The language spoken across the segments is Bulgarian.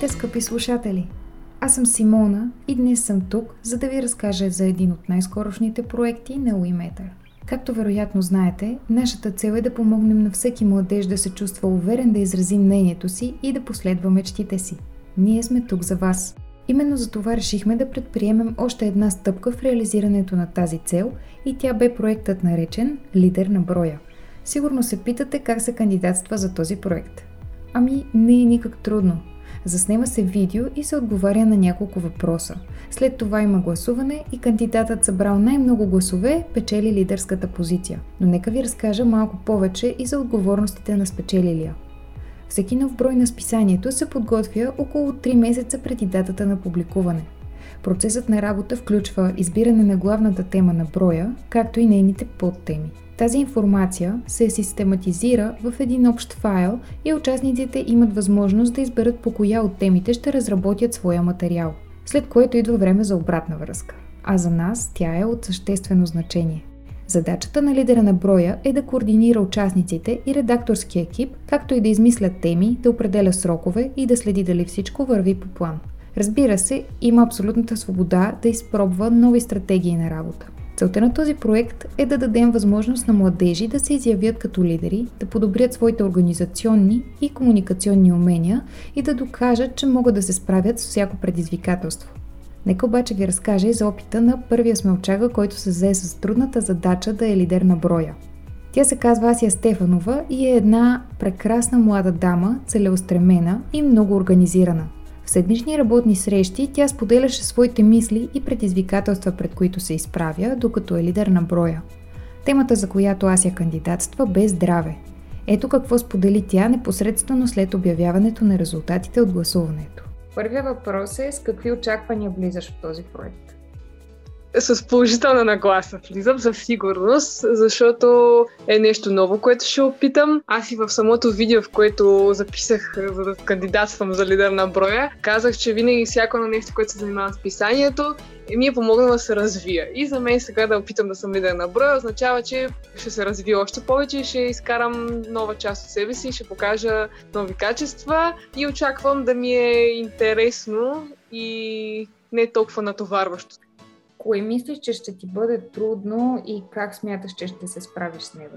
Здравейте, скъпи слушатели! Аз съм Симона и днес съм тук, за да ви разкажа за един от най-скорошните проекти на WeMatter. Както вероятно знаете, нашата цел е да помогнем на всеки младеж да се чувства уверен да изрази мнението си и да последва мечтите си. Ние сме тук за вас. Именно за това решихме да предприемем още една стъпка в реализирането на тази цел и тя бе проектът наречен Лидер на броя. Сигурно се питате как се кандидатства за този проект. Ами не е никак трудно. Заснема се видео и се отговаря на няколко въпроса. След това има гласуване и кандидатът събрал най-много гласове печели лидерската позиция. Но нека ви разкажа малко повече и за отговорностите на спечелилия. Всеки нов брой на списанието се подготвя около 3 месеца преди датата на публикуване. Процесът на работа включва избиране на главната тема на броя, както и нейните подтеми. Тази информация се систематизира в един общ файл и участниците имат възможност да изберат по коя от темите ще разработят своя материал, след което идва време за обратна връзка. А за нас тя е от съществено значение. Задачата на лидера на броя е да координира участниците и редакторския екип, както и да измисля теми, да определя срокове и да следи дали всичко върви по план. Разбира се, има абсолютната свобода да изпробва нови стратегии на работа. Целта на този проект е да дадем възможност на младежи да се изявят като лидери, да подобрят своите организационни и комуникационни умения и да докажат, че могат да се справят с всяко предизвикателство. Нека обаче ви разкажа за опита на първия смелчага, който се взе с трудната задача да е лидер на броя. Тя се казва Асия Стефанова и е една прекрасна млада дама, целеустремена и много организирана – седмични работни срещи тя споделяше своите мисли и предизвикателства, пред които се изправя, докато е лидер на броя. Темата, за която аз я кандидатства, бе здраве. Ето какво сподели тя непосредствено след обявяването на резултатите от гласуването. Първият въпрос е с какви очаквания влизаш в този проект? С положителна нагласа влизам за сигурност, защото е нещо ново, което ще опитам. Аз и в самото видео, в което записах за да кандидатствам за лидер на броя, казах, че винаги всяко на нещо, което се занимава с писанието, ми е помогнало да се развия. И за мен сега да опитам да съм лидер на броя, означава, че ще се развия още повече ще изкарам нова част от себе си, ще покажа нови качества и очаквам да ми е интересно и не толкова натоварващо. Кое мислиш, че ще ти бъде трудно и как смяташ, че ще се справиш с него?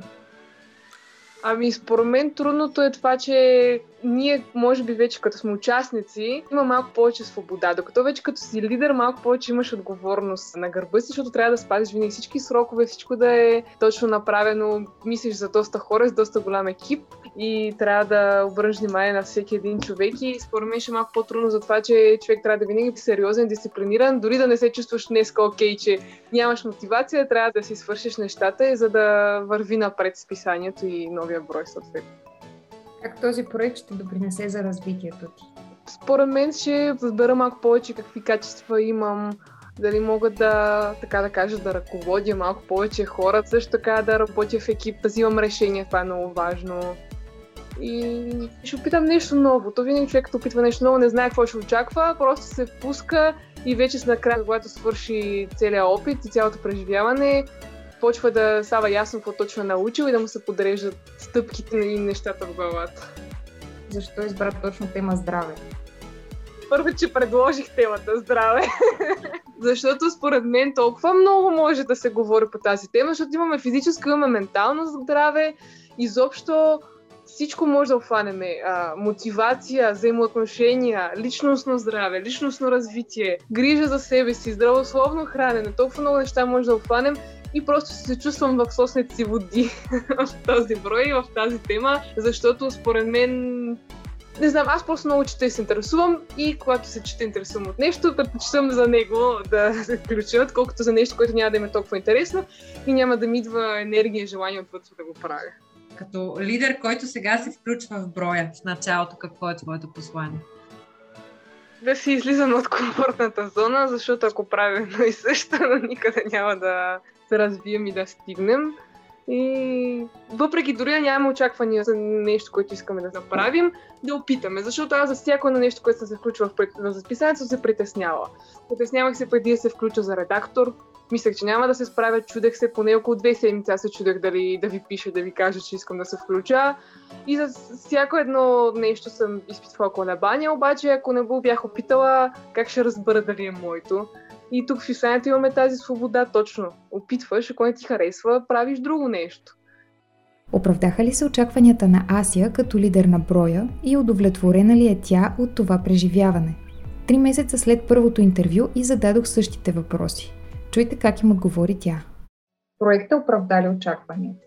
Ами, според мен трудното е това, че ние, може би, вече като сме участници, има малко повече свобода. Докато вече като си лидер, малко повече имаш отговорност на гърба си, защото трябва да спазиш винаги всички срокове, всичко да е точно направено. Мислиш за доста хора, с доста голям екип и трябва да обърнеш внимание на всеки един човек и според мен ще е малко по-трудно за това, че човек трябва да винаги сериозен, дисциплиниран, дори да не се чувстваш днес окей, че нямаш мотивация, трябва да си свършиш нещата, за да върви напред списанието и новия брой съответно. Как този проект ще допринесе за развитието ти? Според мен ще разбера малко повече какви качества имам, дали мога да, така да кажа, да ръководя малко повече хора, също така да работя в екип, да взимам решения, това е много важно. И ще опитам нещо ново. То винаги човек, като опитва нещо ново, не знае какво ще очаква, просто се впуска и вече с накрая, когато свърши целият опит и цялото преживяване, почва да става ясно какво точно е научил и да му се подреждат стъпките и нещата в главата. Защо избра точно тема здраве? Първо, че предложих темата здраве. защото според мен толкова много може да се говори по тази тема, защото имаме физическо, имаме ментално здраве, изобщо всичко може да обхванем. мотивация, взаимоотношения, личностно здраве, личностно развитие, грижа за себе си, здравословно хранене. Толкова много неща може да обхванем и просто се чувствам в сосните си води в този брой в тази тема, защото според мен не знам, аз просто много чета и се интересувам и когато се чета интересувам от нещо, предпочитам за него да се включа, отколкото за нещо, което няма да има толкова интересно и няма да ми идва енергия и желание отвътре да го правя. Като лидер, който сега се включва в броя в началото, какво е твоето послание? Да си излизам от комфортната зона, защото ако едно и също, никъде няма да се развием и да стигнем. И въпреки дори нямаме очаквания за нещо, което искаме да направим, да опитаме. Защото аз за всяко едно нещо, което съм се включила в, в записанието, се притеснява. Притеснявах се преди да се включа за редактор. Мислех, че няма да се справя, чудех се поне около две седмици. Аз се чудех дали да ви пиша, да ви кажа, че искам да се включа. И за всяко едно нещо съм изпитвала колебания, обаче ако не го бях опитала, как ще разбера дали е моето. И тук в Исландията имаме тази свобода точно. Опитваш, ако не ти харесва, правиш друго нещо. Оправдаха ли се очакванията на Асия като лидер на броя и удовлетворена ли е тя от това преживяване? Три месеца след първото интервю и зададох същите въпроси. Чуйте как им отговори тя. Проекта оправдали очакванията?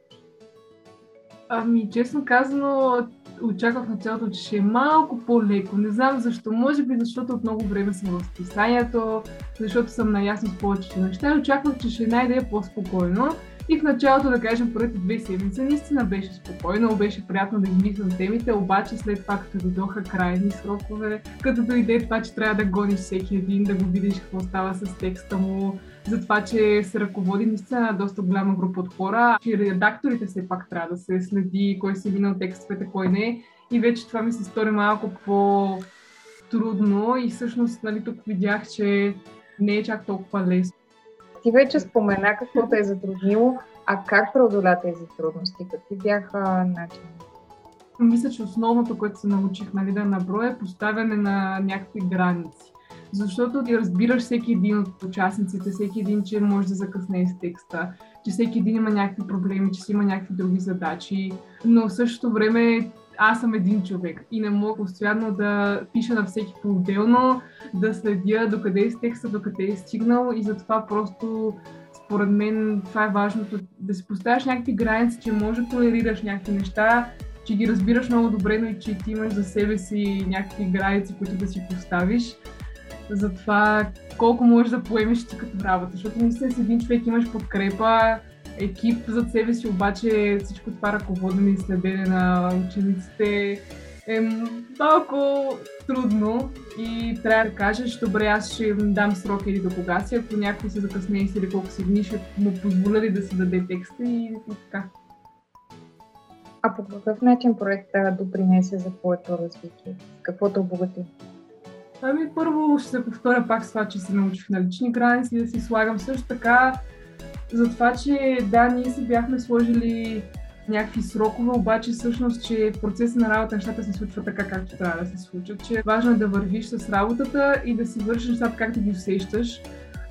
Ами, честно казано, очаквах началото, че ще е малко по-леко. Не знам защо. Може би защото от много време съм в списанието, защото съм наясно с повечето неща. Очаквах, че ще найде по-спокойно. И в началото, да кажем, първите две седмици наистина беше спокойно, беше приятно да измислям темите, обаче след това, като дойдоха крайни срокове, като дойде това, че трябва да гониш всеки един, да го видиш какво става с текста му, за това, че се ръководи наистина доста голяма група от хора, че редакторите все пак трябва да се следи кой си минал текстовете, кой не. И вече това ми се стори малко по-трудно и всъщност нали, тук видях, че не е чак толкова лесно. Ти вече спомена какво те е затруднило, а как преодоля тези трудности? Какви бяха начини? Мисля, че основното, което се научих нали, да наброя е поставяне на някакви граници. Защото ти разбираш всеки един от участниците, всеки един, че може да закъсне с текста, че всеки един има някакви проблеми, че си има някакви други задачи, но в същото време аз съм един човек и не мога постоянно да пиша на всеки по-отделно, да следя докъде е с текста, докъде е стигнал и затова просто според мен това е важното, да си поставяш някакви граници, че може да толерираш някакви неща, че ги разбираш много добре, но и че ти имаш за себе си някакви граници, които да си поставиш за това колко можеш да поемеш ти като работа, защото наистина с един човек имаш подкрепа, екип зад себе си, обаче всичко това ръководене и следене на учениците е малко трудно и трябва да кажеш, добре, аз ще дам срок или до кога си, ако някой се закъсне или колко си дни, ще му позволя ли да си даде текста и, и така. А по какъв начин проектът допринесе за твоето развитие? Какво те обогати? Ами първо ще се повторя пак с това, че се научих на лични граници да си слагам също така за това, че да, ние си бяхме сложили някакви срокове, обаче всъщност, че в процеса на работа нещата се случват така, както трябва да се случат. Че е важно е да вървиш с работата и да си вършиш нещата както ги усещаш.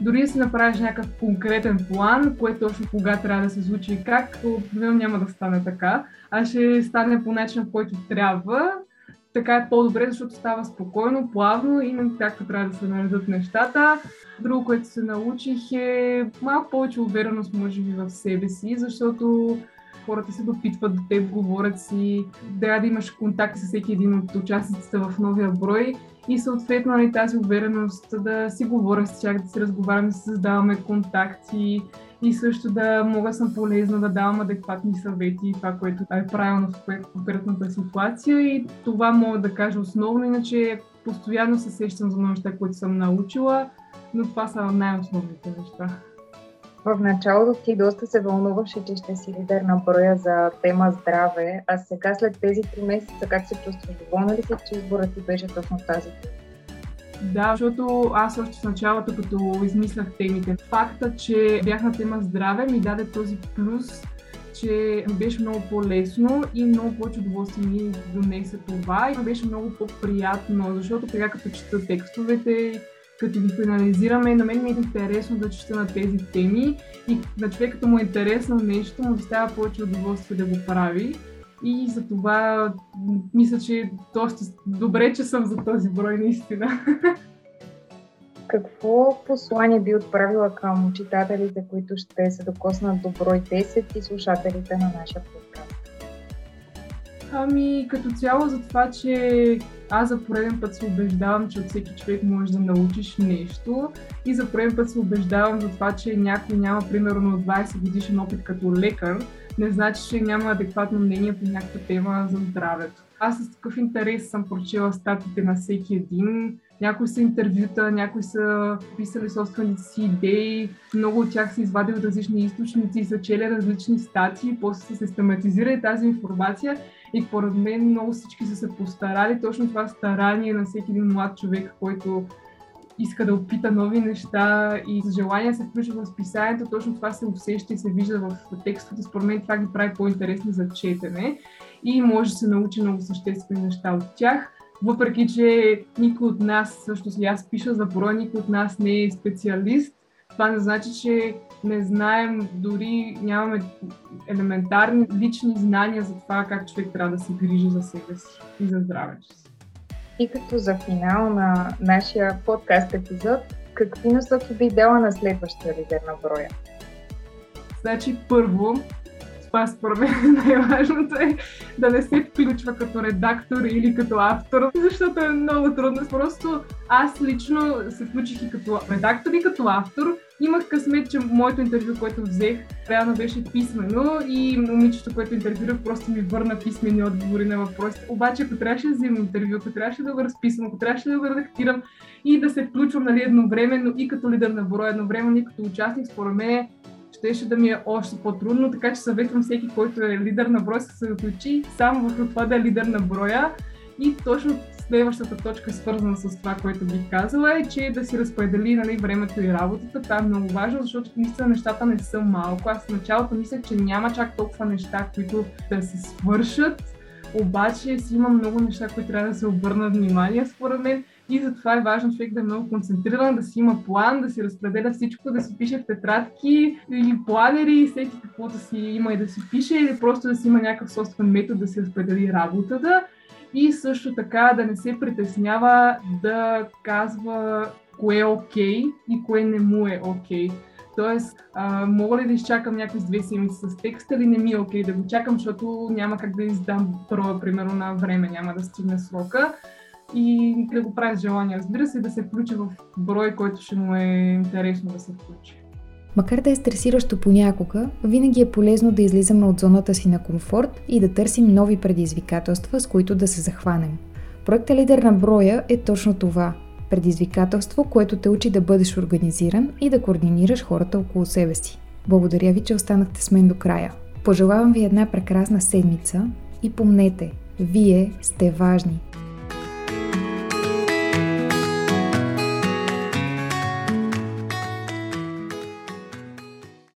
Дори да си направиш някакъв конкретен план, кое точно кога трябва да се случи и как, обикновено няма да стане така, а ще стане по начин, който трябва така е по-добре, защото става спокойно, плавно и както трябва да се наредат нещата. Друго, което се научих е малко повече увереност, може би, в себе си, защото хората се допитват до теб, говорят си, трябва да имаш контакт с всеки един от участниците в новия брой и съответно нали, тази увереност да си говоря с тях, да си разговаряме, да си създаваме контакти, и също да мога съм полезна да давам адекватни съвети, това, което е правилно в конкретната ситуация и това мога да кажа основно, иначе постоянно се сещам за неща, които съм научила, но това са най-основните неща. В началото ти доста се вълнуваше, че ще си лидер на броя за тема здраве, а сега след тези три месеца как се чувстваш? Доволна ли си, че изборът ти беше точно тази? Да, защото аз още в началото, като измислях темите, факта, че бях на тема здраве, ми даде този плюс, че беше много по-лесно и много повече удоволствие ми донесе това и беше много по-приятно, защото сега като чета текстовете, като ги финализираме, на мен ми е интересно да чета на тези теми и на човек като му е интересно нещо, му става повече удоволствие да го прави. И за това мисля, че е доста добре, че съм за този брой наистина. Какво послание би отправила към читателите, които ще се докоснат до брой 10 и слушателите на нашия подкаст? Ами, като цяло за това, че аз за пореден път се убеждавам, че от всеки човек може да научиш нещо и за пореден път се убеждавам за това, че някой няма примерно 20 годишен опит като лекар, не значи, че няма адекватно мнение по някаква тема за здравето. Аз с такъв интерес съм прочела статите на всеки един. Някои са интервюта, някои са писали собствените си идеи, много от тях са извадили различни източници са чели различни статии, после са систематизирали тази информация и поред мен много всички са се постарали. Точно това старание на всеки един млад човек, който иска да опита нови неща и с желание се включва в списанието, точно това се усеща и се вижда в текстовете. Според мен това ги прави по-интересни за четене и може да се научи много съществени неща от тях. Въпреки, че никой от нас, също и аз пиша за броя, никой от нас не е специалист, това не значи, че не знаем, дори нямаме елементарни лични знания за това как човек трябва да се грижи за себе си и за здравето си. И като за финал на нашия подкаст епизод, какви насоки би дала на следващия лидер на броя? Значи, първо, това според мен най-важното е да не се включва като редактор или като автор, защото е много трудно. Просто аз лично се включих и като редактор и като автор. Имах късмет, че моето интервю, което взех, реално беше писмено и момичето, което интервюрах, просто ми върна писмени отговори на въпросите. Обаче, ако трябваше да вземам интервю, ако трябваше да го разписвам, ако трябваше да го редактирам и да се включвам нали, едновременно и като лидер на броя, едновременно и като участник, според мен щеше да ми е още по-трудно, така че съветвам всеки, който е лидер на броя, се съсредоточи само върху това да е лидер на броя. И точно следващата точка, свързана с това, което бих казала, е, че да си разпредели нали, времето и работата. Това е много важно, защото наистина нещата не са малко. Аз в началото мислех, че няма чак толкова неща, които да се свършат, обаче си има много неща, които трябва да се обърнат внимание, според мен. И затова е важно човек да е много концентриран, да си има план, да си разпределя всичко, да си пише в тетрадки или планери, всеки каквото си има и да си пише, или просто да си има някакъв собствен метод да си разпредели работата. И също така да не се притеснява да казва кое е окей okay и кое не му е окей. Okay. Тоест, а, мога ли да изчакам някакви две седмици с текста или не ми е окей okay да го чакам, защото няма как да издам броя, примерно, на време, няма да стигне срока и да го прави с желание, разбира се, да се включи в брой, който ще му е интересно да се включи. Макар да е стресиращо понякога, винаги е полезно да излизаме от зоната си на комфорт и да търсим нови предизвикателства, с които да се захванем. Проектът Лидер на броя е точно това – предизвикателство, което те учи да бъдеш организиран и да координираш хората около себе си. Благодаря ви, че останахте с мен до края. Пожелавам ви една прекрасна седмица и помнете, вие сте важни.